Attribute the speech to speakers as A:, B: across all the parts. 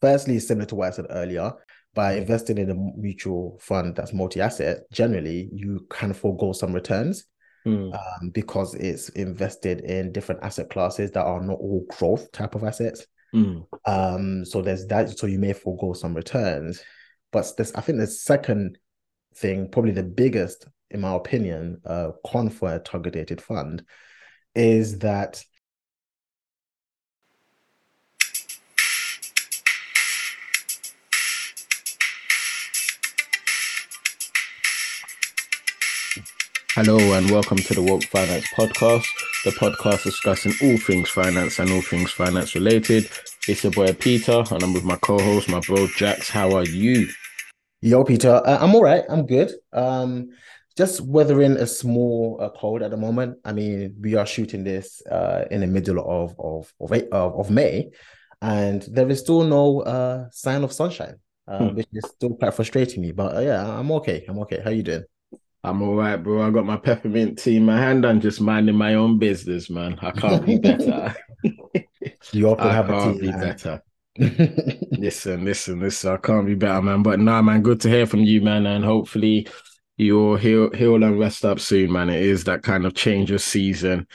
A: firstly, similar to what I said earlier, by investing in a mutual fund that's multi-asset, generally you can forego some returns
B: Mm.
A: um, because it's invested in different asset classes that are not all growth type of assets.
B: Mm.
A: Um, so there's that. So you may forego some returns, but this I think the second thing, probably the biggest, in my opinion, uh, con for a targeted fund, is that
B: Hello and welcome to the Woke Finance Podcast, the podcast discussing all things finance and all things finance related. It's your boy Peter, and I'm with my co-host, my bro Jax. How are you?
A: Yo, Peter, uh, I'm all right. I'm good. Um, just weathering a small uh, cold at the moment. I mean, we are shooting this uh, in the middle of of of of May, and there is still no uh, sign of sunshine, uh,
B: Hmm.
A: which is still quite frustrating me. But uh, yeah, I'm okay. I'm okay. How you doing?
B: I'm all right, bro. I got my peppermint tea in my hand. I'm just minding my own business, man. I can't be better.
A: You often
B: I
A: have a
B: can't
A: tea
B: be
A: hand.
B: better. Listen, listen, listen. I can't be better, man. But nah, man, good to hear from you, man. And hopefully you'll heal, heal and rest up soon, man. It is that kind of change of season.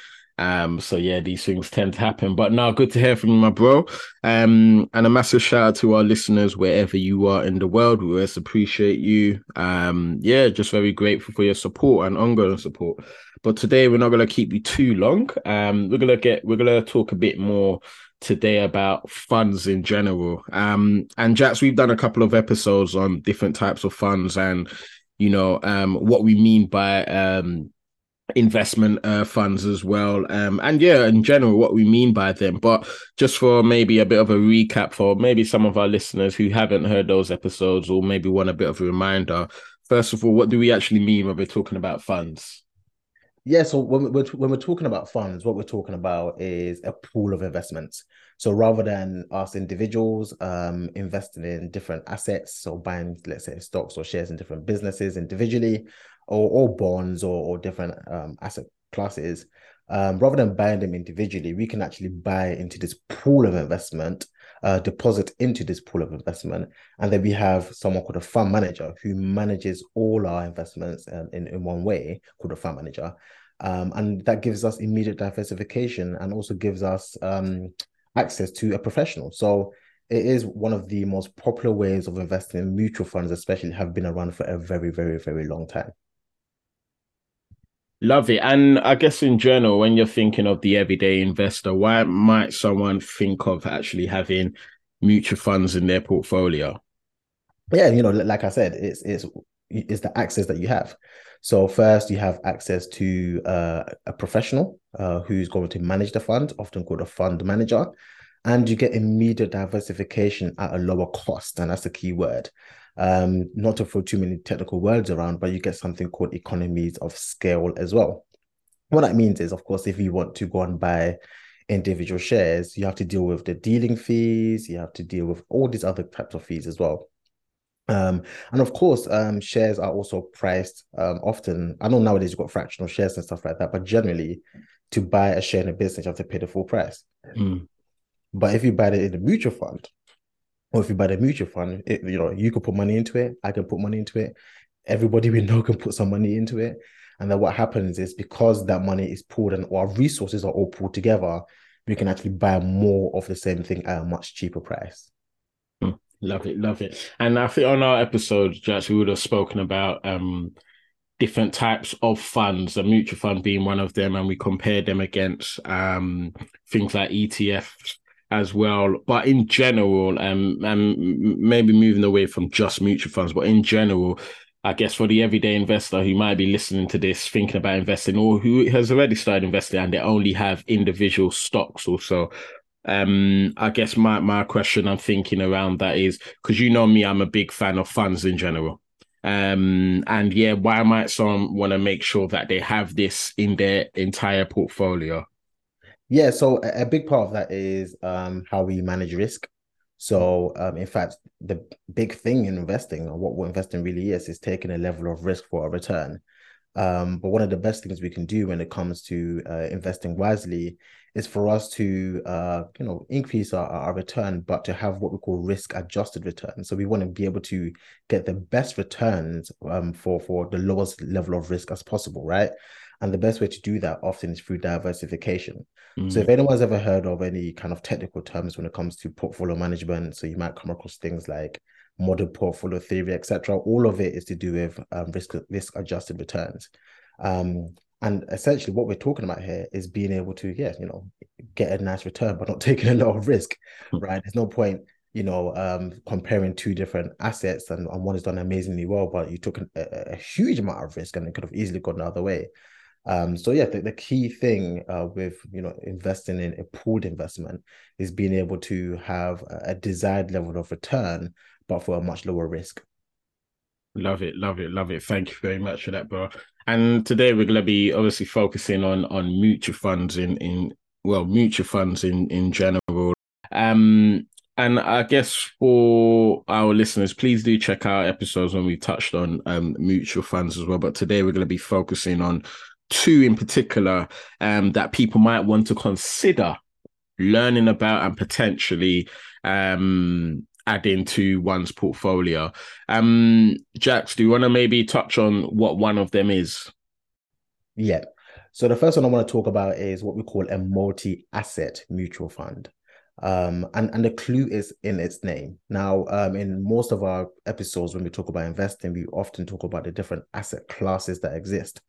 B: Um, so yeah, these things tend to happen. But now, good to hear from my bro. Um, and a massive shout out to our listeners wherever you are in the world. We always appreciate you. Um, yeah, just very grateful for your support and ongoing support. But today we're not gonna keep you too long. Um, we're gonna get we're gonna talk a bit more today about funds in general. Um, and Jax, we've done a couple of episodes on different types of funds and you know um what we mean by um investment uh, funds as well. Um and yeah in general what we mean by them. But just for maybe a bit of a recap for maybe some of our listeners who haven't heard those episodes or maybe want a bit of a reminder. First of all what do we actually mean when we're talking about funds?
A: Yeah, so when we're when we're talking about funds, what we're talking about is a pool of investments. So rather than us individuals um, investing in different assets, so buying, let's say, stocks or shares in different businesses individually, or or bonds or, or different um, asset classes, um, rather than buying them individually, we can actually buy into this pool of investment, uh, deposit into this pool of investment, and then we have someone called a fund manager who manages all our investments um, in, in one way, called a fund manager. Um, and that gives us immediate diversification and also gives us um, access to a professional. So it is one of the most popular ways of investing in mutual funds, especially have been around for a very, very, very long time.
B: Love it and i guess in general when you're thinking of the everyday investor why might someone think of actually having mutual funds in their portfolio
A: yeah, you know, like I said, it's it's it's the access that you have. So first, you have access to uh, a professional uh, who's going to manage the fund, often called a fund manager, and you get immediate diversification at a lower cost, and that's the key word. Um, not to throw too many technical words around, but you get something called economies of scale as well. What that means is, of course, if you want to go and buy individual shares, you have to deal with the dealing fees, you have to deal with all these other types of fees as well. Um, and of course, um, shares are also priced um, often. I know nowadays you've got fractional shares and stuff like that, but generally, to buy a share in a business, you have to pay the full price.
B: Mm.
A: But if you buy it in a mutual fund, or if you buy the mutual fund, it, you know, you could put money into it, I can put money into it, everybody we know can put some money into it. And then what happens is because that money is pooled and our resources are all pooled together, we can actually buy more of the same thing at a much cheaper price.
B: Love it, love it. And I think on our episode, Jax, we would have spoken about um different types of funds, a mutual fund being one of them, and we compared them against um things like ETFs as well. But in general, um, and maybe moving away from just mutual funds, but in general, I guess for the everyday investor who might be listening to this, thinking about investing, or who has already started investing and they only have individual stocks also. Um, I guess my my question I'm thinking around that is because you know me, I'm a big fan of funds in general. Um, and yeah, why might someone want to make sure that they have this in their entire portfolio?
A: Yeah, so a, a big part of that is um, how we manage risk. So, um, in fact, the big thing in investing, or what, what investing really is, is taking a level of risk for a return. Um, but one of the best things we can do when it comes to uh, investing wisely is for us to uh, you know increase our, our return, but to have what we call risk adjusted return. So we want to be able to get the best returns um, for for the lowest level of risk as possible, right? And the best way to do that often is through diversification. Mm. So if anyone's ever heard of any kind of technical terms when it comes to portfolio management, so you might come across things like modern portfolio theory, etc. All of it is to do with um, risk risk adjusted returns. Um, and essentially, what we're talking about here is being able to, yeah, you know, get a nice return, but not taking a lot of risk, right? There's no point, you know, um, comparing two different assets and, and one has done amazingly well, but you took an, a, a, huge amount of risk and it could have easily gone the other way. Um, so yeah, the, the key thing uh, with you know investing in a pooled investment is being able to have a desired level of return, but for a much lower risk.
B: Love it, love it, love it. Thank you very much for that, bro. And today we're gonna be obviously focusing on on mutual funds in in well mutual funds in in general. Um, and I guess for our listeners, please do check out episodes when we touched on um mutual funds as well. But today we're gonna be focusing on two in particular um that people might want to consider learning about and potentially um add into one's portfolio. Um, Jax, do you want to maybe touch on what one of them is?
A: Yeah. So the first one I want to talk about is what we call a multi-asset mutual fund. Um, and, and the clue is in its name. Now, um, in most of our episodes, when we talk about investing, we often talk about the different asset classes that exist,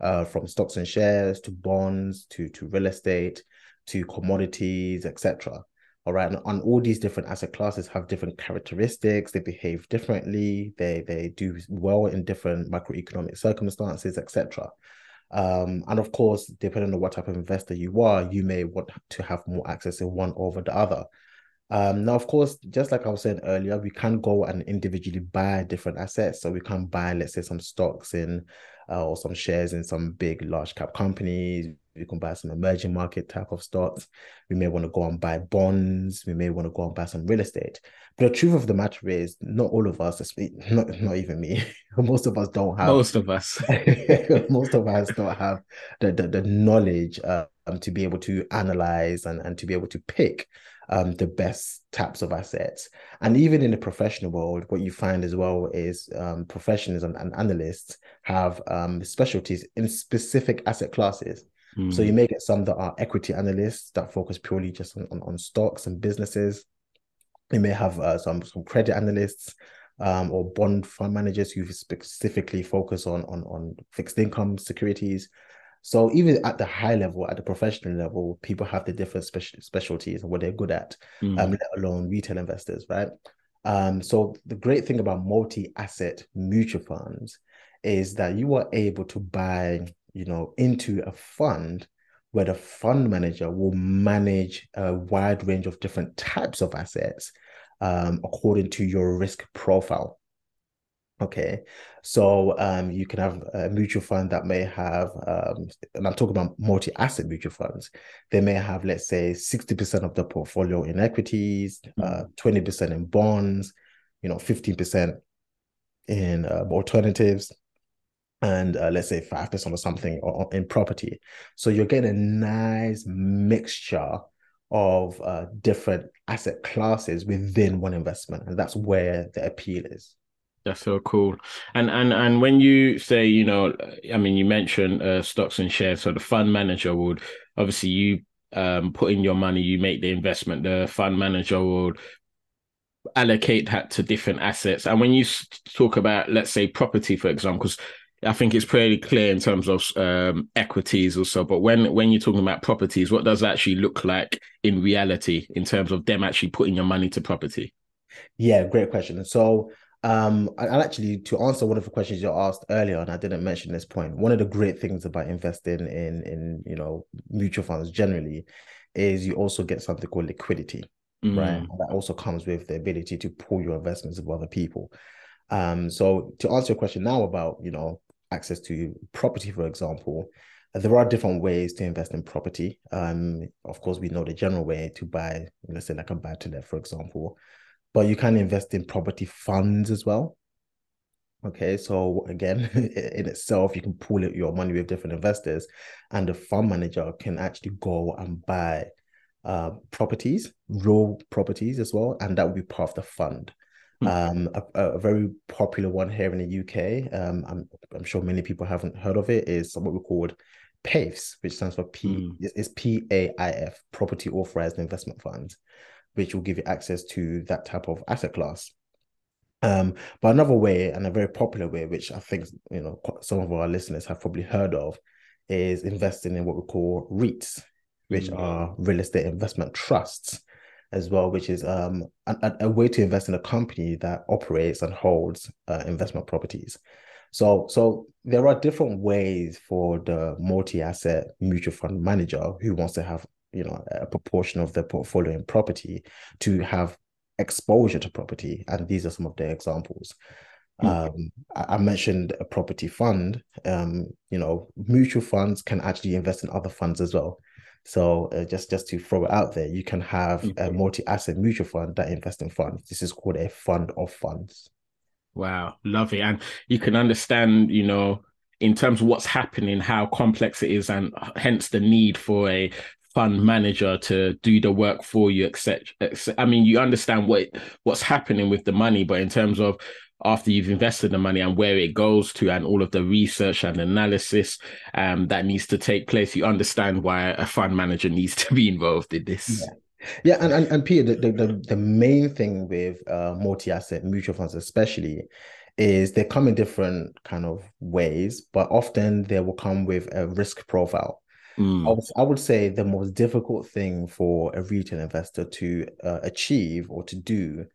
A: uh, from stocks and shares to bonds to to real estate to commodities, etc. All right. And, and all these different asset classes have different characteristics. They behave differently. They they do well in different macroeconomic circumstances, etc. Um, and of course, depending on what type of investor you are, you may want to have more access in one over the other. Um, now, of course, just like I was saying earlier, we can go and individually buy different assets. So we can buy, let's say, some stocks in uh, or some shares in some big, large cap companies. We can buy some emerging market type of stocks. We may want to go and buy bonds. We may want to go and buy some real estate. But the truth of the matter is, not all of us, not not even me, most of us don't have.
B: Most of us.
A: most of us don't have the the, the knowledge um, to be able to analyze and, and to be able to pick um, the best types of assets. And even in the professional world, what you find as well is um, professionals and, and analysts have um, specialties in specific asset classes. Mm. So you hmm. may get some that are equity analysts that focus purely just on, on, on stocks and businesses. You may have uh, some some credit analysts um, or bond fund managers who specifically focus on on on fixed income securities. So even at the high level, at the professional level, people have the different special specialties and what they're good at, mm. um, let alone retail investors, right? Um, so the great thing about multi-asset mutual funds is that you are able to buy, you know, into a fund where the fund manager will manage a wide range of different types of assets um, according to your risk profile. Okay, so um, you can have a mutual fund that may have, um, and I'm talking about multi-asset mutual funds. They may have, let's say, sixty percent of the portfolio in equities, uh, mm-hmm. twenty uh, percent in bonds, you know, fifteen percent in uh, alternatives, and uh, let's say five percent or something in property. So you're getting a nice mixture of uh, different asset classes within one investment, and that's where the appeal is.
B: That's so cool. And and and when you say, you know, I mean, you mentioned uh, stocks and shares. So the fund manager would obviously you um, put in your money, you make the investment. The fund manager would allocate that to different assets. And when you talk about, let's say, property, for example, because I think it's pretty clear in terms of um, equities also. But when when you're talking about properties, what does that actually look like in reality in terms of them actually putting your money to property?
A: Yeah, great question. So um, and actually, to answer one of the questions you asked earlier, and I didn't mention this point, one of the great things about investing in in you know mutual funds generally is you also get something called liquidity, mm. right? And that also comes with the ability to pull your investments with other people. Um, so to answer your question now about you know access to property, for example, there are different ways to invest in property. Um, of course, we know the general way to buy, let's say, like a buy to let, for example but you can invest in property funds as well. Okay, so again, in itself, you can pool it, your money with different investors, and the fund manager can actually go and buy uh, properties, real properties as well, and that will be part of the fund. Hmm. Um, a, a, very popular one here in the UK, um, I'm, I'm sure many people haven't heard of it, is what we called PAIFs, which stands for P, mm. it's PAIF, Property Authorized Investment Fund, which will give you access to that type of asset class. Um, but another way, and a very popular way, which I think you know some of our listeners have probably heard of, is investing in what we call REITs, which mm. are real estate investment trusts as well, which is um, a, a, way to invest in a company that operates and holds uh, investment properties. So, so there are different ways for the multi-asset mutual fund manager who wants to have, you know, a proportion of their portfolio in property to have exposure to property, and these are some of the examples. Mm. Um, I, I, mentioned a property fund. Um, you know, mutual funds can actually invest in other funds as well. So uh, just just to throw it out there, you can have a mm-hmm. multi-asset mutual fund that invest in funds. This is called a fund of funds.
B: Wow, love it, and you can understand, you know, in terms of what's happening, how complex it is, and hence the need for a fund manager to do the work for you, etc. I mean, you understand what what's happening with the money, but in terms of after you've invested the money and where it goes to and all of the research and analysis um, that needs to take place, you understand why a fund manager needs to be involved in this.
A: Yeah. Yeah, and, and, and Peter, the, the, the main thing with uh, multi-asset mutual funds, especially, is they come in different kind of ways, but often they will come with a risk profile. Mm. I, would, I would say the most difficult thing for a retail investor to uh, achieve or to do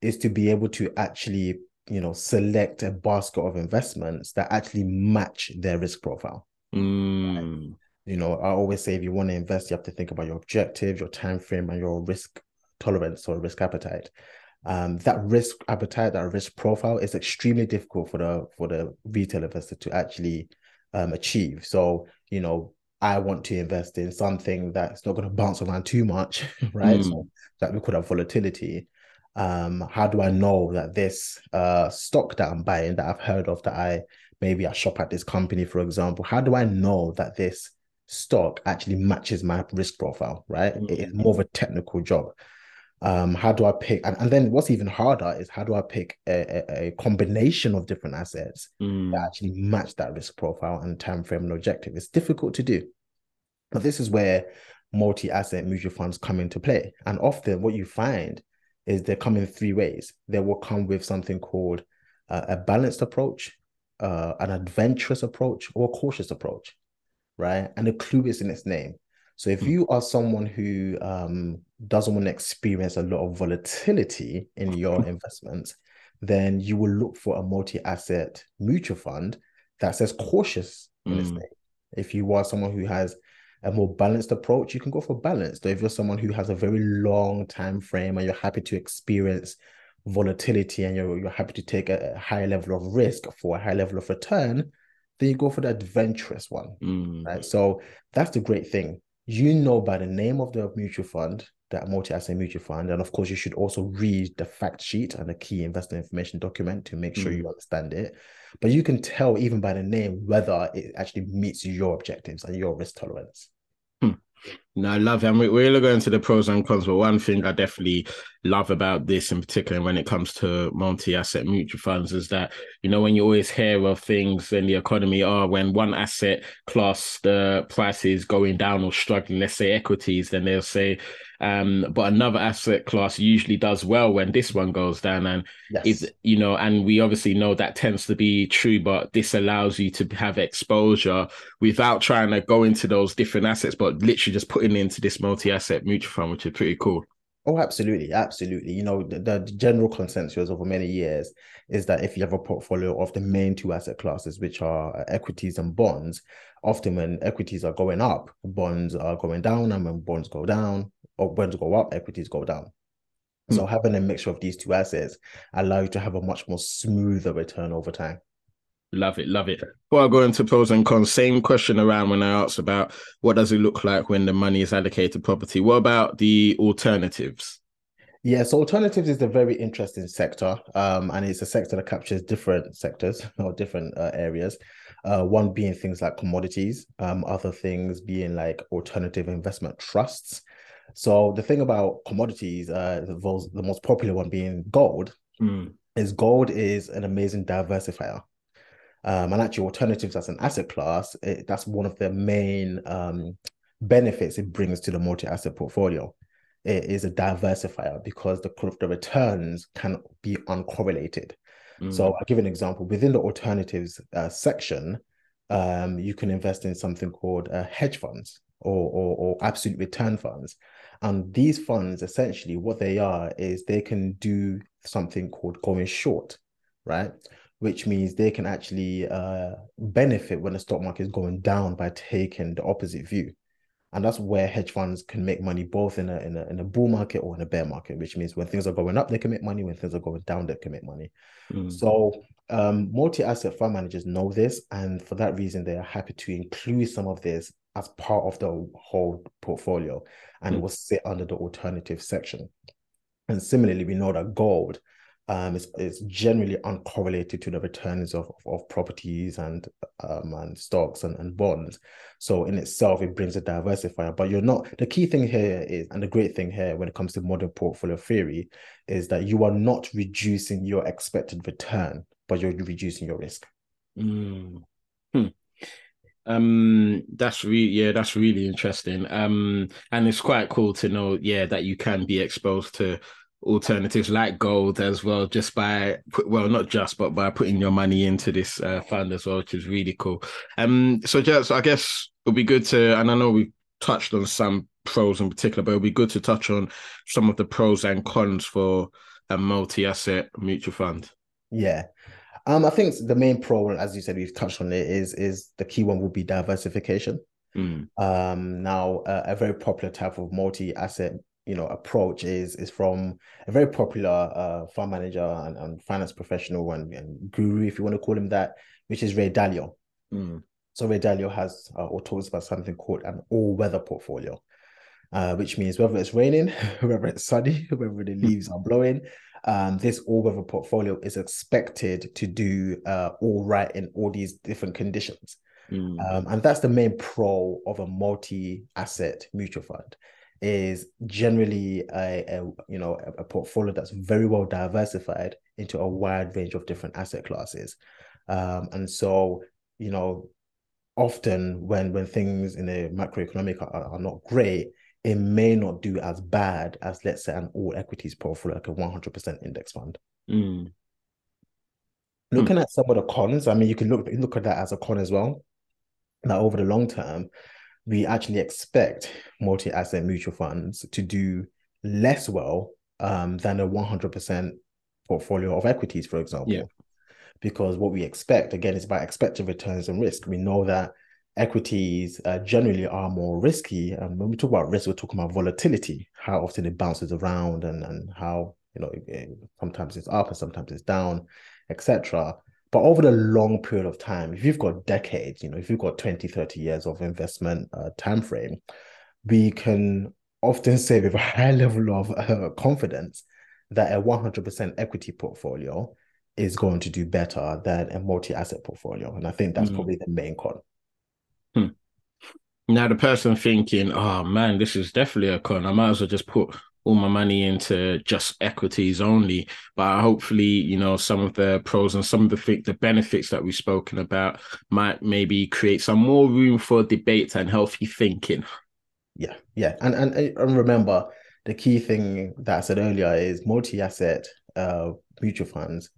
A: is to be able to actually you know select a basket of investments that actually match their risk profile
B: mm.
A: you know i always say if you want to invest you have to think about your objective your time frame and your risk tolerance or risk appetite um, that risk appetite that risk profile is extremely difficult for the for the retail investor to actually um, achieve so you know I want to invest in something that's not going to bounce around too much, right? Mm. So that we could have volatility um, how do I know that this uh, stock that I'm buying that I've heard of that I maybe I shop at this company, for example, how do I know that this stock actually matches my risk profile, right? Mm-hmm. It is more of a technical job. Um, how do I pick? And, and then what's even harder is how do I pick a, a, a combination of different assets mm. that actually match that risk profile and time frame and objective? It's difficult to do. But this is where multi-asset mutual funds come into play. And often what you find is they come in three ways. They will come with something called uh, a balanced approach, uh, an adventurous approach, or a cautious approach, right? And the clue is in its name. So if hmm. you are someone who um, doesn't want to experience a lot of volatility in your investments, then you will look for a multi-asset mutual fund that says cautious in its name. If you are someone who has a more balanced approach, you can go for balanced. Or if you're someone who has a very long time frame and you're happy to experience volatility and you're, you're happy to take a, a higher level of risk for a high level of return, then you go for the adventurous one.
B: Mm.
A: Right. So that's the great thing. You know by the name of the mutual fund, that multi-asset mutual fund. And of course, you should also read the fact sheet and the key investor information document to make sure mm. you understand it. But you can tell even by the name whether it actually meets your objectives and your risk tolerance.
B: No, I love it. And we, we're going to the pros and cons, but one thing I definitely love about this in particular when it comes to multi-asset mutual funds is that, you know, when you always hear of things in the economy are oh, when one asset class the price is going down or struggling, let's say equities, then they'll say, um, but another asset class usually does well when this one goes down. And yes. is you know, and we obviously know that tends to be true, but this allows you to have exposure without trying to go into those different assets, but literally just putting into this multi-asset mutual fund, which is pretty cool.
A: Oh, absolutely, absolutely. You know, the, the, general consensus over many years is that if you have a portfolio of the main two asset classes, which are equities and bonds, often when equities are going up, bonds are going down, and when bonds go down, or bonds go up, equities go down. Mm. So having a mixture of these two assets allow you to have a much more smoother return over time.
B: Love it, love it. Before I go into pros and cons, same question around when I asked about what does it look like when the money is allocated to property. What about the alternatives?
A: Yeah, so alternatives is a very interesting sector, um, and it's a sector that captures different sectors or different uh, areas. Uh, one being things like commodities, um, other things being like alternative investment trusts. So the thing about commodities, uh, the, the most popular one being gold, mm. is gold is an amazing diversifier. Um, and actually, alternatives as an asset class, it, that's one of the main um, benefits it brings to the multi-asset portfolio. It is a diversifier because the, the returns can be uncorrelated. Mm. So I'll give an example. Within the alternatives uh, section, um, you can invest in something called uh, hedge funds or, or, or absolute return funds. And these funds, essentially, what they are is they can do something called going short, right? Which means they can actually uh, benefit when the stock market is going down by taking the opposite view and that's where hedge funds can make money both in a, in a in a bull market or in a bear market which means when things are going up they can make money when things are going down they can make money mm. so um, multi-asset fund managers know this and for that reason they are happy to include some of this as part of the whole portfolio and mm. it will sit under the alternative section and similarly we know that gold um, is, is generally uncorrelated to the returns of, of, of properties and um, and stocks and, and bonds. So in itself, it brings a diversifier. But you're not the key thing here is, and the great thing here when it comes to modern portfolio theory, is that you are not reducing your expected return, but you're reducing your risk.
B: Mm. Hmm. Um, that's really yeah, that's really interesting. Um, and it's quite cool to know, yeah, that you can be exposed to alternatives like gold as well, just by well, not just but by putting your money into this uh, fund as well, which is really cool. Um, so just I guess it'll be good to, and I know we touched on some pros in particular, but it'll be good to touch on some of the pros and cons for a multi-asset mutual fund.
A: Yeah. Um, I think the main problem, as you said, we've touched on it, is is the key one will be diversification. Mm. Um, now, uh, a very popular type of multi-asset you know approach is is from a very popular uh, fund manager and, and finance professional and, and, guru, if you want to call him that, which is Ray Dalio. Mm. So Ray Dalio has uh, or talks about something called an all-weather portfolio, uh, which means whether it's raining, whether it's sunny, whether the leaves are blowing, um, this all-weather portfolio is expected to do uh, all right in all these different conditions. Mm. Um, and that's the main pro of a multi-asset mutual fund is generally a, a you know a, a, portfolio that's very well diversified into a wide range of different asset classes um, and so you know often when when things in the macroeconomic are, are not great it may not do as bad as let's say an all equities portfolio like a 100% index fund mm. looking mm. at some of the cons i mean you can look look at that as a con as well that over the long term we actually expect multi-asset mutual funds to do less well um, than a 100% portfolio of equities, for example. Yeah. Because what we expect, again, is about expected returns and risk. We know that equities uh, generally are more risky. And when we talk about risk, we're talking about volatility, how often it bounces around and, and how, you know, it, sometimes it's up and sometimes it's down, etc. But over the long period of time, if you've got decades, you know, if you've got 20, 30 years of investment uh, time frame, we can often say with a high level of uh, confidence that a 100% equity portfolio is going to do better than a multi-asset portfolio. And I think that's mm. probably the main con.
B: Now the person thinking, oh man, this is definitely a con. I might as well just put all my money into just equities only. But hopefully, you know, some of the pros and some of the the benefits that we've spoken about might maybe create some more room for debate and healthy thinking.
A: Yeah, yeah, and and and remember the key thing that I said earlier is multi-asset uh, mutual funds.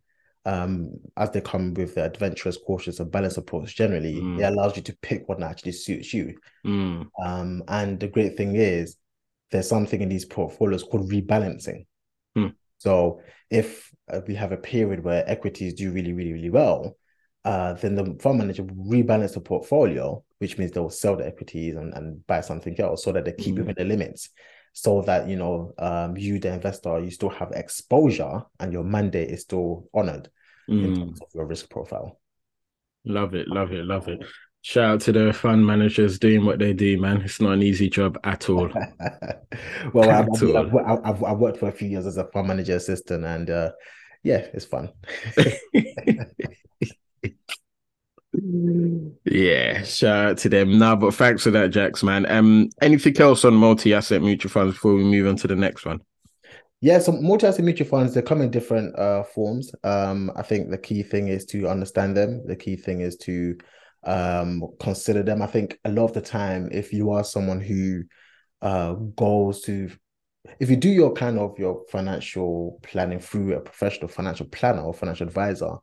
A: Um, as they come with the adventurous, cautious, and balanced approach, generally, mm. it allows you to pick what actually suits you. Mm. Um, and the great thing is, there's something in these portfolios called rebalancing. Hmm. So if uh, we have a period where equities do really, really, really well, uh, then the fund manager will rebalance the portfolio, which means they'll sell the equities and, and buy something else so that they keep mm. within the limits. So that you know, um, you the investor, you still have exposure and your mandate is still honored mm. in terms of your risk profile.
B: Love it, love it, love it. Shout out to the fund managers doing what they do, man. It's not an easy job at all.
A: well, at I've, all. I've, I've, I've, worked for a few years as a fund manager assistant, and uh, yeah, it's fun.
B: yeah, shout out to them. Nah, but thanks for that, Jax, man. Um, anything else on multi-asset mutual funds before we move on to the next one?
A: Yeah, so multi-asset mutual funds they come in different uh, forms. Um, I think the key thing is to understand them. The key thing is to um, consider them. I think a lot of the time, if you are someone who uh, goes to, if you do your kind of your financial planning through a professional financial planner or financial advisor,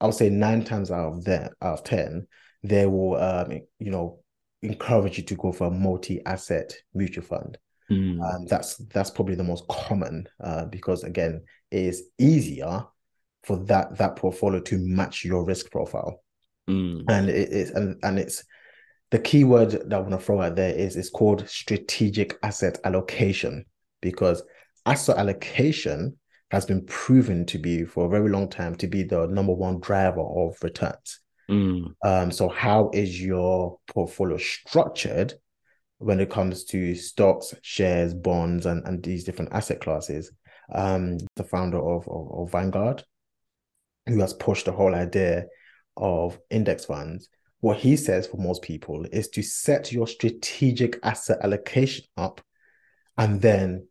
A: I would say nine times out of that out of ten, they will um, you know encourage you to go for a multi-asset mutual fund. Mm. Um, that's that's probably the most common uh, because again, it is easier for that that portfolio to match your risk profile. Mm. And it is and, and it's the key word that I want to throw out there is it's called strategic asset allocation because asset allocation has been proven to be for a very long time to be the number one driver of returns. Mm. Um, so how is your portfolio structured when it comes to stocks, shares, bonds, and, and these different asset classes? Um, the founder of, of, of Vanguard, who has pushed the whole idea of index funds, what he says for most people is to set your strategic asset allocation up and then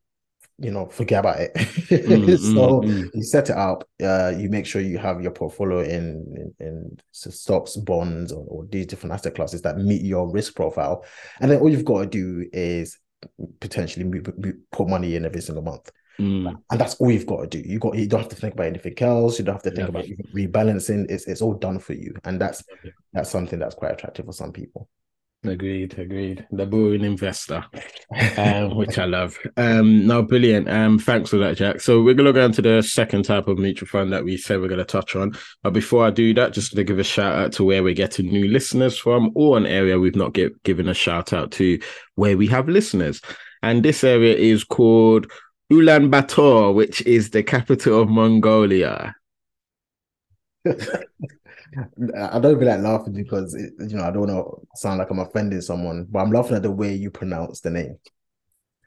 A: you know forget about it mm, so mm, mm. you set it up uh, you make sure you have your portfolio in in, in stocks bonds or, or, these different asset classes that meet your risk profile and then all you've got to do is potentially put money in every single month Mm. And that's all you've got to do. You got you don't have to think about anything else. You don't have to think yeah. about rebalancing. It's it's all done for you, and that's that's something that's quite attractive for some people.
B: Agreed, agreed. The boring investor, um, which I love. Um, no, brilliant. Um, thanks for that, Jack. So we're gonna go on to the second type of mutual fund that we said we're gonna touch on. But before I do that, just to give a shout out to where we're getting new listeners from, or an area we've not get, given a shout out to, where we have listeners. And this area is called Ulaanbaatar, which is the capital of Mongolia.
A: I don't feel like laughing because it, you know I don't want to sound like I'm offending someone, but I'm laughing at the way you pronounce the name.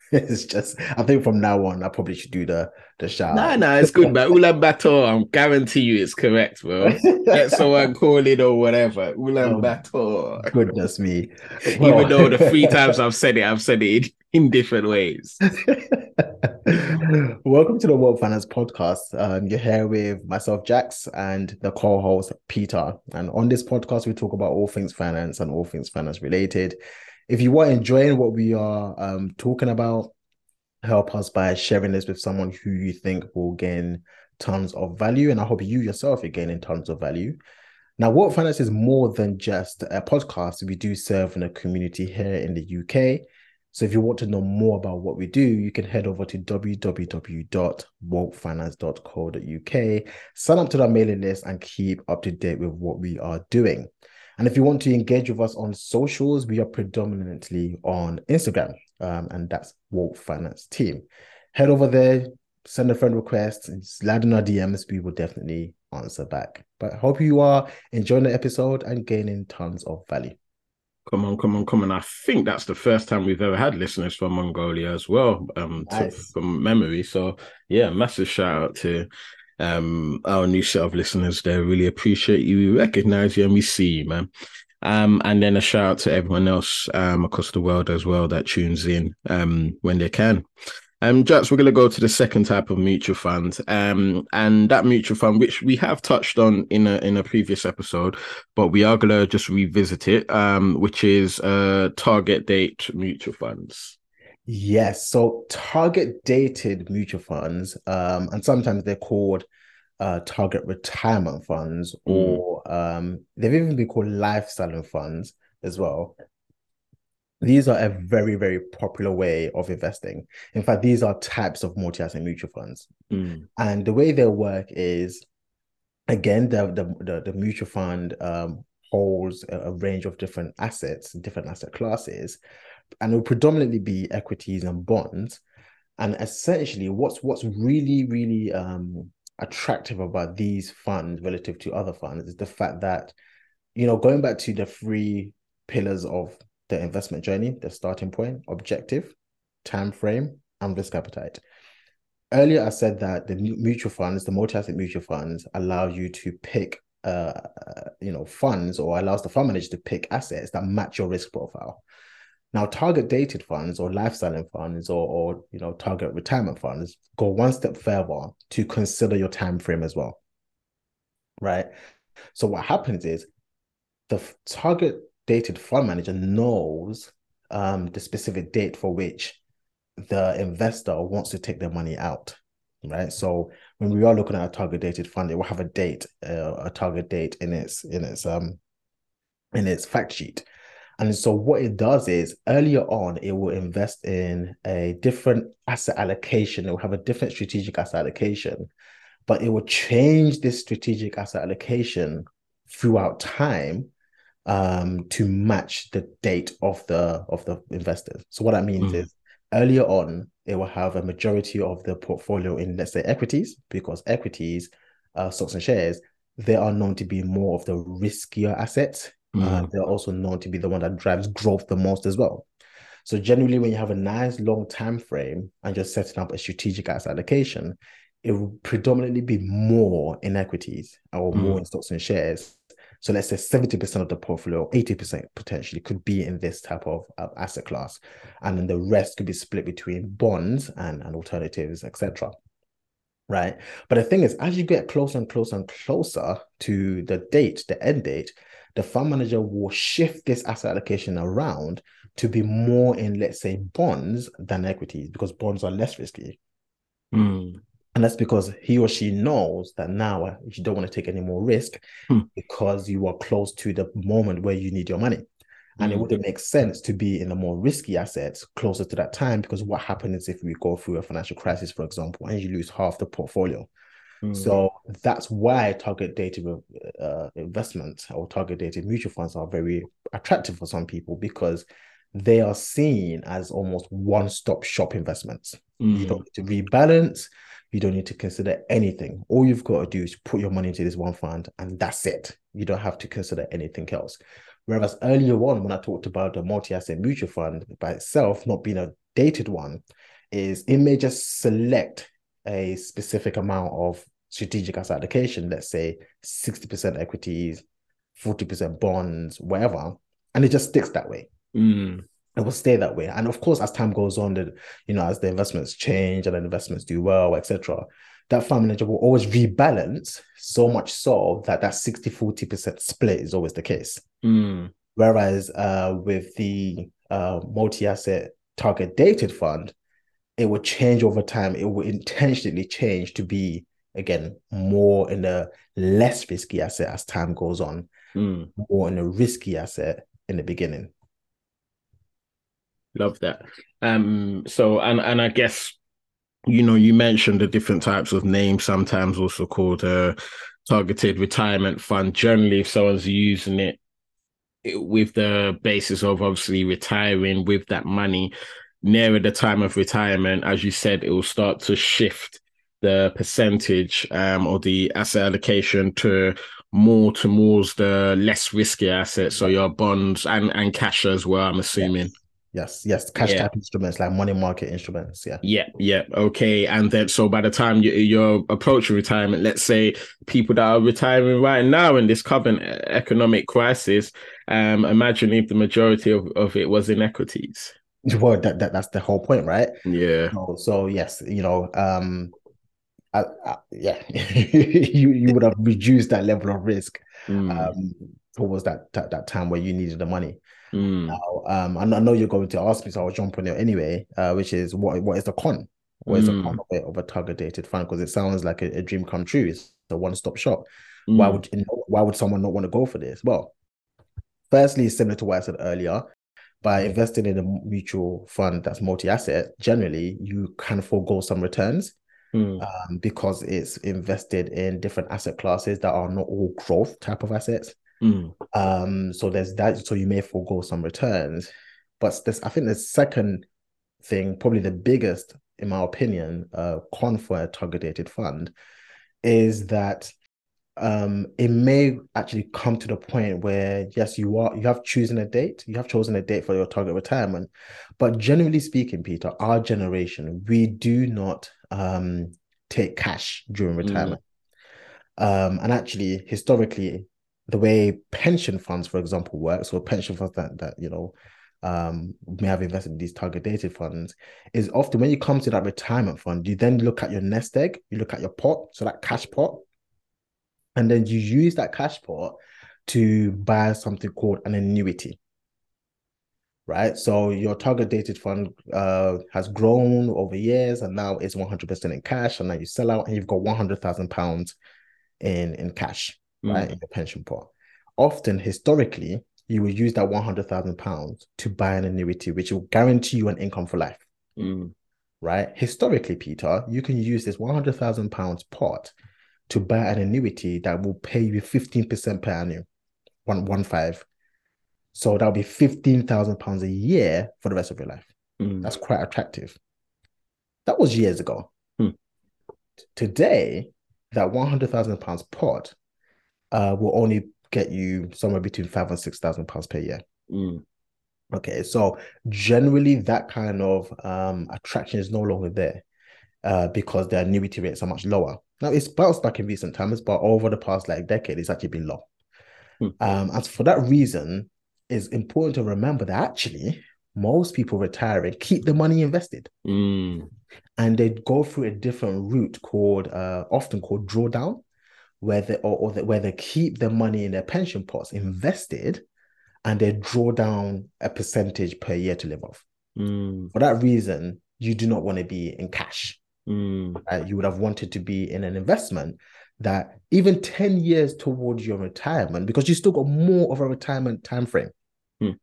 A: it's just I think from now on I probably should do the the shout.
B: Nah, nah, it's good, man. Ulaanbaatar, I guarantee you it's correct, bro. Get someone call it or whatever. Ulaanbaatar. Oh,
A: goodness me.
B: Even though the three times I've said it, I've said it in different ways.
A: Welcome to the Woke Finance Podcast. Um, you're here with myself, Jax, and the co-host Peter. And on this podcast, we talk about all things finance and all things finance related. If you are enjoying what we are um, talking about, help us by sharing this with someone who you think will gain tons of value. And I hope you yourself are gaining tons of value. Now, Woke Finance is more than just a podcast. We do serve in a community here in the UK. So if you want to know more about what we do, you can head over to www.wokefinance.co.uk, sign up to our mailing list, and keep up to date with what we are doing. And if you want to engage with us on socials, we are predominantly on Instagram, um, and that's Woke Finance Team. Head over there, send a friend request, and slide in our DMs. We will definitely answer back. But hope you are enjoying the episode and gaining tons of value.
B: Come on, come on, come on. I think that's the first time we've ever had listeners from Mongolia as well, um, nice. to, from memory. So, yeah, massive shout out to um, our new set of listeners there. Really appreciate you. We recognize you and we see you, man. Um, and then a shout out to everyone else um, across the world as well that tunes in um, when they can. Um, Jax, we're going to go to the second type of mutual fund, um, and that mutual fund, which we have touched on in a in a previous episode, but we are going to just revisit it, um, which is uh, target date mutual funds.
A: Yes, so target dated mutual funds, um, and sometimes they're called uh, target retirement funds, mm. or um, they've even been called lifestyle funds as well these are a very very popular way of investing. In fact these are types of multi-asset mutual funds. Mm. and the way they work is again the the, the, the mutual fund um, holds a, a, range of different assets different asset classes and it will predominantly be equities and bonds. And essentially what's what's really really um, attractive about these funds relative to other funds is the fact that you know, going back to the three pillars of the investment journey, the starting point, objective, time frame, and risk appetite. Earlier, I said that the mutual funds, the multi-asset mutual funds, allow you to pick, uh, you know, funds or allows the fund manager to pick assets that match your risk profile. Now, target dated funds or lifestyle funds or, or you know target retirement funds go one step further to consider your time frame as well. Right. So what happens is the target dated fund manager knows um, the specific date for which the investor wants to take their money out. Right. So when we are looking at a target dated fund, it will have a date, uh, a target date in its in its um in its fact sheet. And so what it does is earlier on, it will invest in a different asset allocation. It will have a different strategic asset allocation, but it will change this strategic asset allocation throughout time um, to match the date of the of the investors. So what that means mm. is earlier on, it will have a majority of the portfolio in let's say equities, because equities, uh, stocks and shares, they are known to be more of the riskier assets Mm. Uh, they're also known to be the one that drives growth the most as well. So generally, when you have a nice long time frame and you're setting up a strategic asset allocation, it will predominantly be more in equities or mm. more in stocks and shares. So let's say 70% of the portfolio, 80% potentially could be in this type of uh, asset class. And then the rest could be split between bonds and, and alternatives, etc. Right. But the thing is, as you get closer and closer and closer to the date, the end date, the fund manager will shift this asset allocation around to be more in, let's say, bonds than equities because bonds are less risky.
B: Mm.
A: And that's because he or she knows that now you don't want to take any more risk
B: mm.
A: because you are close to the moment where you need your money. And mm. it hmm. wouldn't make sense to be in the more risky assets closer to that time because what happens if we go through a financial crisis, for example, and you lose half the portfolio? Mm. So that's why target dated uh, investments or target dated mutual funds are very attractive for some people because they are seen as almost one stop shop investments.
B: Mm.
A: You don't need to rebalance, you don't need to consider anything. All you've got to do is put your money into this one fund, and that's it. You don't have to consider anything else. Whereas earlier on, when I talked about the multi asset mutual fund by itself not being a dated one, is it may just select a specific amount of strategic asset allocation, let's say 60% equities, 40% bonds, whatever, and it just sticks that way.
B: Mm.
A: It will stay that way. And of course, as time goes on, that you know, as the investments change and the investments do well, etc., that fund manager will always rebalance so much so that that 60 40% split is always the case.
B: Mm.
A: Whereas uh, with the uh, multi asset target dated fund, it will change over time. It will intentionally change to be again more in a less risky asset as time goes on,
B: mm.
A: more in a risky asset in the beginning.
B: Love that. Um. So and and I guess you know you mentioned the different types of names, sometimes also called a targeted retirement fund. Generally, if someone's using it with the basis of obviously retiring with that money nearer the time of retirement, as you said, it will start to shift the percentage um, or the asset allocation to more towards the less risky assets, so your bonds and and cash as well. I'm assuming.
A: Yes, yes, cash yeah. type instruments like money market instruments. Yeah,
B: yeah, yeah. Okay, and then so by the time you, you're approaching retirement, let's say people that are retiring right now in this current economic crisis, um, imagine if the majority of, of it was in equities.
A: Well, that, that that's the whole point, right?
B: Yeah.
A: So, so yes, you know, um, I, I, yeah, you you would have reduced that level of risk
B: mm.
A: um, towards that, that, that time where you needed the money.
B: Mm.
A: Now, um, I know you're going to ask me, so I'll jump on it anyway. Uh, which is what what is the con? What is mm. the con of a, of a target dated fund? Because it sounds like a, a, dream come true. It's a one stop shop. Why mm. would why would someone not want to go for this? Well, firstly, similar to what I said earlier, by investing in a mutual fund that's multi asset, generally you can forego some returns
B: mm.
A: um, because it's invested in different asset classes that are not all growth type of assets.
B: Mm.
A: Um, so there's that. So you may forego some returns, but this I think the second thing, probably the biggest, in my opinion, uh, con for a targeted fund, is that um, it may actually come to the point where yes, you are you have chosen a date, you have chosen a date for your target retirement, but generally speaking, Peter, our generation we do not um, take cash during mm. retirement, mm. um, and actually historically, the way pension funds, for example, works or pension funds that that you know um, may have invested in these target dated funds is often when you come to that retirement fund, you then look at your nest egg, you look at your pot, so that cash pot, and then you use that cash pot to buy something called an annuity. Right. So your target dated fund uh, has grown over years and now it's 100% in cash. And now you sell out and you've got 100,000 pounds in, in cash, mm. right, in the pension pot. Often, historically, you will use that 100,000 pounds to buy an annuity, which will guarantee you an income for life.
B: Mm.
A: Right. Historically, Peter, you can use this 100,000 pounds pot to buy an annuity that will pay you 15% per annum, one, one five. So that'll be 15,000 pounds a year for the rest of your life.
B: Mm.
A: That's quite attractive. That was years ago.
B: Mm.
A: Today, that 100,000 pounds pot uh, will only get you somewhere between five and 6,000 pounds per year.
B: Mm.
A: Okay, so generally that kind of um, attraction is no longer there uh, because the annuity rates are much lower. Now it's bounced back in recent times, but over the past like decade, it's actually been low.
B: Hmm.
A: Um, and for that reason, it's important to remember that actually most people retiring keep the money invested,
B: mm.
A: and they go through a different route called uh, often called drawdown, where they or, or the, where they keep the money in their pension pots invested, and they draw down a percentage per year to live off.
B: Mm.
A: For that reason, you do not want to be in cash.
B: Mm.
A: Uh, you would have wanted to be in an investment that even 10 years towards your retirement, because you still got more of a retirement time frame.
B: Mm.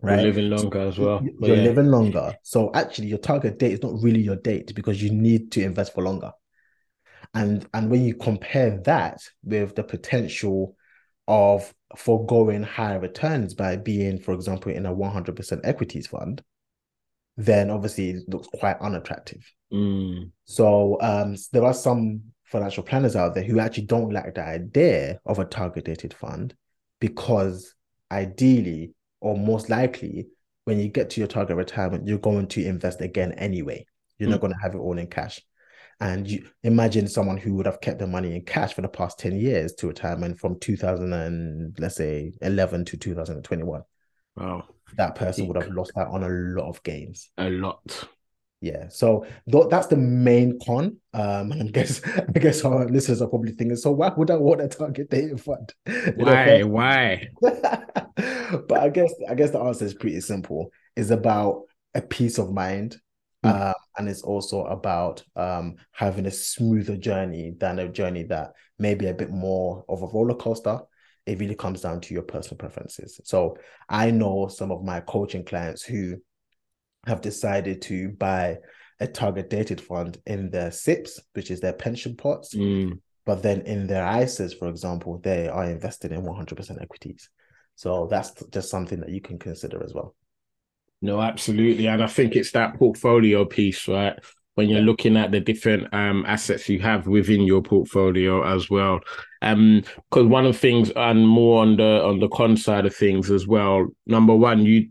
B: Right. You're living longer as well.
A: You're yeah. living longer. So actually your target date is not really your date because you need to invest for longer. And and when you compare that with the potential of foregoing higher returns by being, for example, in a 100% equities fund, then obviously it looks quite unattractive.
B: Mm.
A: So um, there are some financial planners out there who actually don't like the idea of a target dated fund because ideally or most likely when you get to your target retirement you're going to invest again anyway you're mm. not going to have it all in cash and you imagine someone who would have kept their money in cash for the past 10 years to retirement from 2000 and let's say 11 to 2021
B: wow
A: that person would have lost that on a lot of games.
B: A lot.
A: Yeah. So th- that's the main con. Um, and I guess I guess our listeners are probably thinking, so why would I want a target dating fund?
B: Why? why?
A: but I guess I guess the answer is pretty simple. It's about a peace of mind. Mm. and it's also about um, having a smoother journey than a journey that may be a bit more of a roller coaster it really comes down to your personal preferences. So I know some of my coaching clients who have decided to buy a target dated fund in their SIPPs, which is their pension pots.
B: Mm.
A: But then in their ISAs, for example, they are invested in 100% equities. So that's just something that you can consider as well.
B: No, absolutely. And I think it's that portfolio piece, right? when you're looking at the different um, assets you have within your portfolio as well. Um, because one of the things, and more on the on the con side of things as well. Number one, you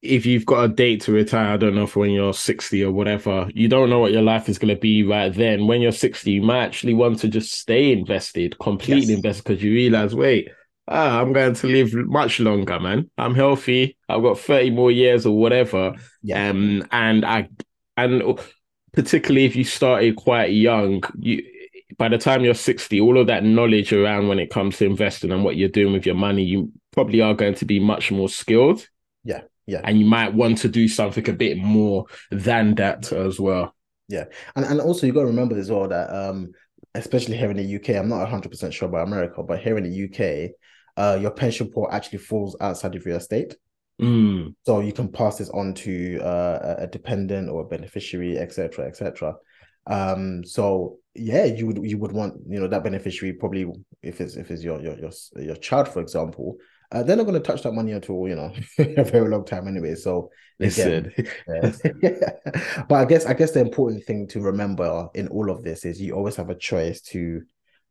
B: if you've got a date to retire, I don't know for when you're 60 or whatever, you don't know what your life is going to be right then. When you're 60, you might actually want to just stay invested, completely yes. invested, because you realize, wait, ah, I'm going to live much longer, man. I'm healthy. I've got 30 more years or whatever.
A: Yeah.
B: Um, and I, and particularly if you started quite young, you by the time you're 60, all of that knowledge around when it comes to investing and what you're doing with your money, you probably are going to be much more skilled.
A: Yeah. Yeah.
B: And you might want to do something a bit more than that as well.
A: Yeah. And and also you got to remember as well that um especially here in the UK, I'm not 100% sure about America, but here in the UK, uh, your pension pot actually falls outside of your estate.
B: Mm.
A: So you can pass this on to uh, a dependent or a beneficiary, etc., etc. Um, so yeah, you would you would want you know that beneficiary probably if it's if it's your your your, your child, for example, uh, they're not going to touch that money until you know a very long time anyway. So
B: again,
A: yeah. but I guess I guess the important thing to remember in all of this is you always have a choice to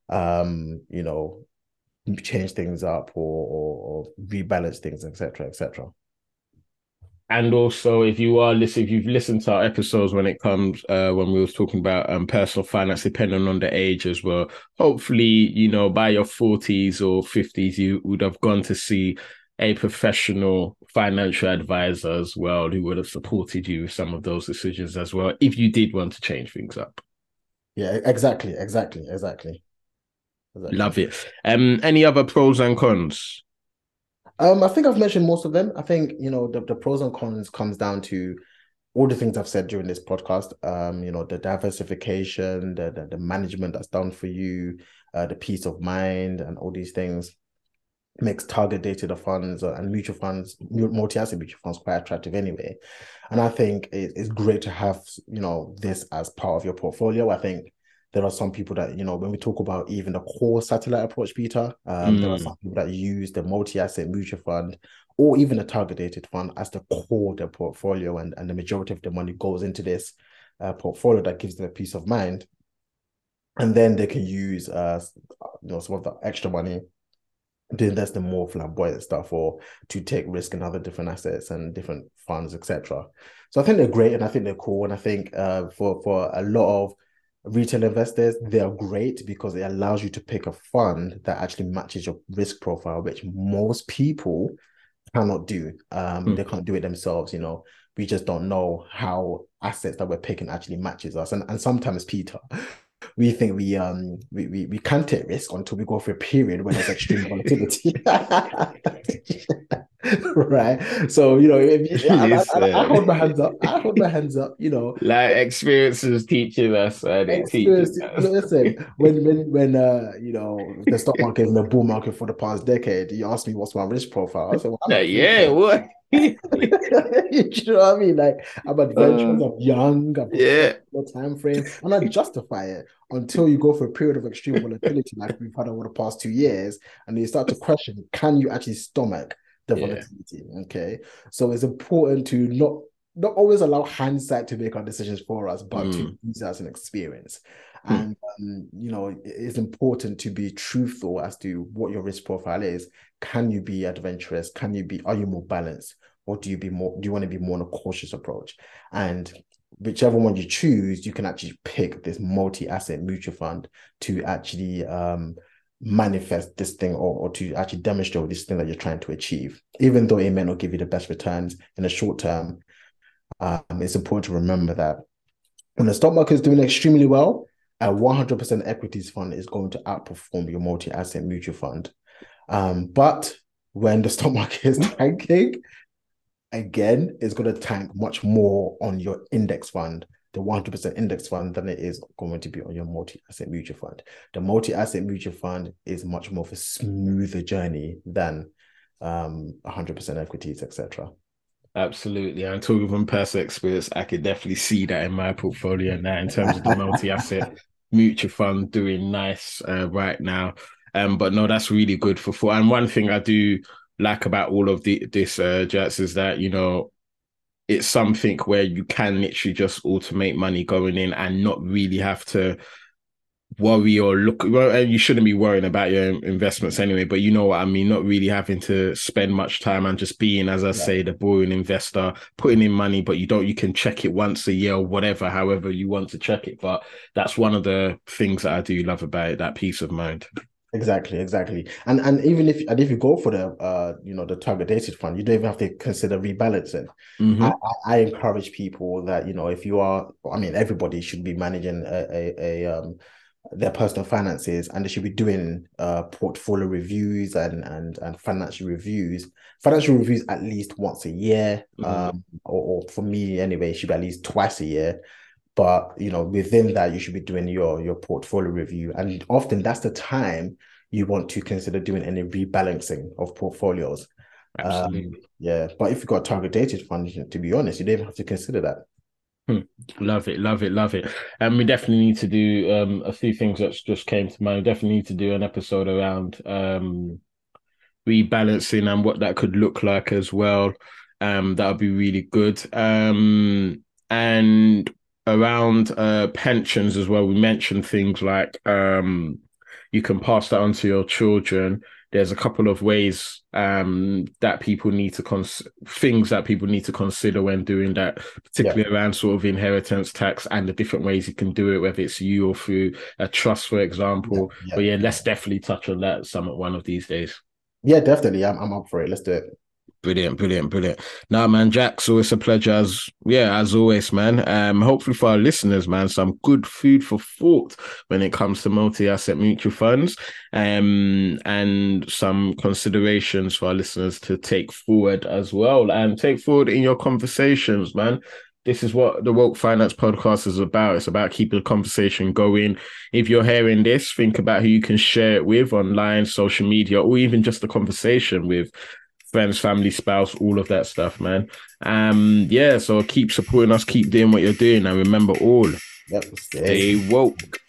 A: um, you know, change things up or, or, or rebalance things, etc., etc.
B: And also, if you are listening, if you've listened to our episodes when it comes uh, when we was talking about um, personal finance, depending on the age as well. Hopefully, you know, by your forties or fifties, you would have gone to see a professional financial advisor as well who would have supported you with some of those decisions as well if you did want to change things up.
A: Yeah, exactly, exactly, exactly.
B: Exactly. Love it. Um, any other pros and cons?
A: Um, I think I've mentioned most of them. I think you know the, the pros and cons comes down to all the things I've said during this podcast. Um, you know, the diversification, the the, the management that's done for you, uh, the peace of mind, and all these things makes target dated funds and mutual funds, multi-asset mutual funds quite attractive anyway. And I think it's great to have, you know, this as part of your portfolio. I think there are some people that, you know, when we talk about even the core satellite approach, Peter, um, mm. there are mm. some people that use the multi-asset mutual fund or even a target dated fund as the core of their portfolio. And, and the majority of the money goes into this uh, portfolio that gives them a peace of mind. And then they can use, uh, you know, some of the extra money to invest in more flamboyant stuff or to take risk in other different assets and different funds, etc. So I think they're great and I think they're cool. And I think uh, for for a lot of retail investors, they are great because it allows you to pick a fund that actually matches your risk profile, which most people cannot do. Um, mm. They can't do it themselves. You know, we just don't know how assets that we're picking actually matches us. And and sometimes Peter, we think we um we, we, we can't take risk until we go through a period when there's extreme volatility. right. So you know, if you, I, I, I, I, hold my hands up. I hold my hands up. You know,
B: like experiences teaching us. And experience, us.
A: Listen, when when when uh you know the stock market in the bull market for the past decade, you asked me what's my risk profile. I said,
B: well, yeah, what? you
A: know what I mean? Like I'm adventurous, uh, I'm young, I'm
B: yeah,
A: no time frame, and I justify it until you go for a period of extreme volatility, like we've had over the past two years, and you start to question: Can you actually stomach the yeah. volatility? Okay, so it's important to not not always allow hindsight to make our decisions for us, but mm. to use it as an experience. Mm. And um, you know, it's important to be truthful as to what your risk profile is. Can you be adventurous? Can you be? Are you more balanced? Or do you be more? Do you want to be more on a cautious approach? And whichever one you choose, you can actually pick this multi-asset mutual fund to actually um, manifest this thing or, or to actually demonstrate this thing that you're trying to achieve. Even though it may not give you the best returns in the short term, um, it's important to remember that when the stock market is doing extremely well, a 100% equities fund is going to outperform your multi-asset mutual fund. Um, but when the stock market is tanking, again, it's going to tank much more on your index fund, the 100% index fund, than it is going to be on your multi-asset mutual fund. The multi-asset mutual fund is much more of a smoother journey than um, 100% equities, etc.
B: Absolutely. I'm talking from personal experience. I could definitely see that in my portfolio now in terms of the multi-asset mutual fund doing nice uh, right now. Um, but no, that's really good for four. And one thing I do like about all of the, this, uh, Jats, is that you know it's something where you can literally just automate money going in and not really have to worry or look well you shouldn't be worrying about your investments anyway but you know what i mean? Not really having to spend much time and just being as i yeah. say the boring investor putting in money but you don't you can check it once a year or whatever however you want to check it. But that's one of the things that i do love about it that peace of mind
A: Exactly, exactly. And and even if and if you go for the uh you know the target dated fund, you don't even have to consider rebalancing. Mm-hmm. I, I, encourage people that you know if you are, I mean, everybody should be managing a, a, a um their personal finances and they should be doing uh portfolio reviews and and and financial reviews financial reviews at least once a year mm-hmm. um or, or for me anyway should be at least twice a year but you know within that you should be doing your your portfolio review and often that's the time you want to consider doing any rebalancing of portfolios Absolutely. Um, yeah but if you've got target dated fund to be honest you don't even have to consider that
B: hmm. Love it, love it, love it. And we definitely need to do um, a few things that just came to mind. We definitely need to do an episode around um, rebalancing and what that could look like as well. Um, that would be really good. Um, and around uh, pensions as well. We mentioned things like um, you can pass that on to your children there's a couple of ways um, that people need to cons things that people need to consider when doing that, particularly yeah. around sort of inheritance tax and the different ways you can do it, whether it's you or through a trust, for example. Yeah. But yeah, let's definitely touch on that some one of these days.
A: Yeah, definitely. I'm I'm up for it. Let's do it.
B: Brilliant, brilliant, brilliant. Now, man, Jack, so it's a pleasure as yeah, as always, man. Um, hopefully for our listeners, man, some good food for thought when it comes to multi-asset mutual funds. Um, and some considerations for our listeners to take forward as well and take forward in your conversations, man. This is what the Woke Finance podcast is about. It's about keeping the conversation going. If you're hearing this, think about who you can share it with online, social media, or even just the conversation with friends, family, spouse, all of that stuff, man. Um, yeah, so keep supporting us, keep doing what you're doing, and remember all.
A: Yep,
B: stay woke.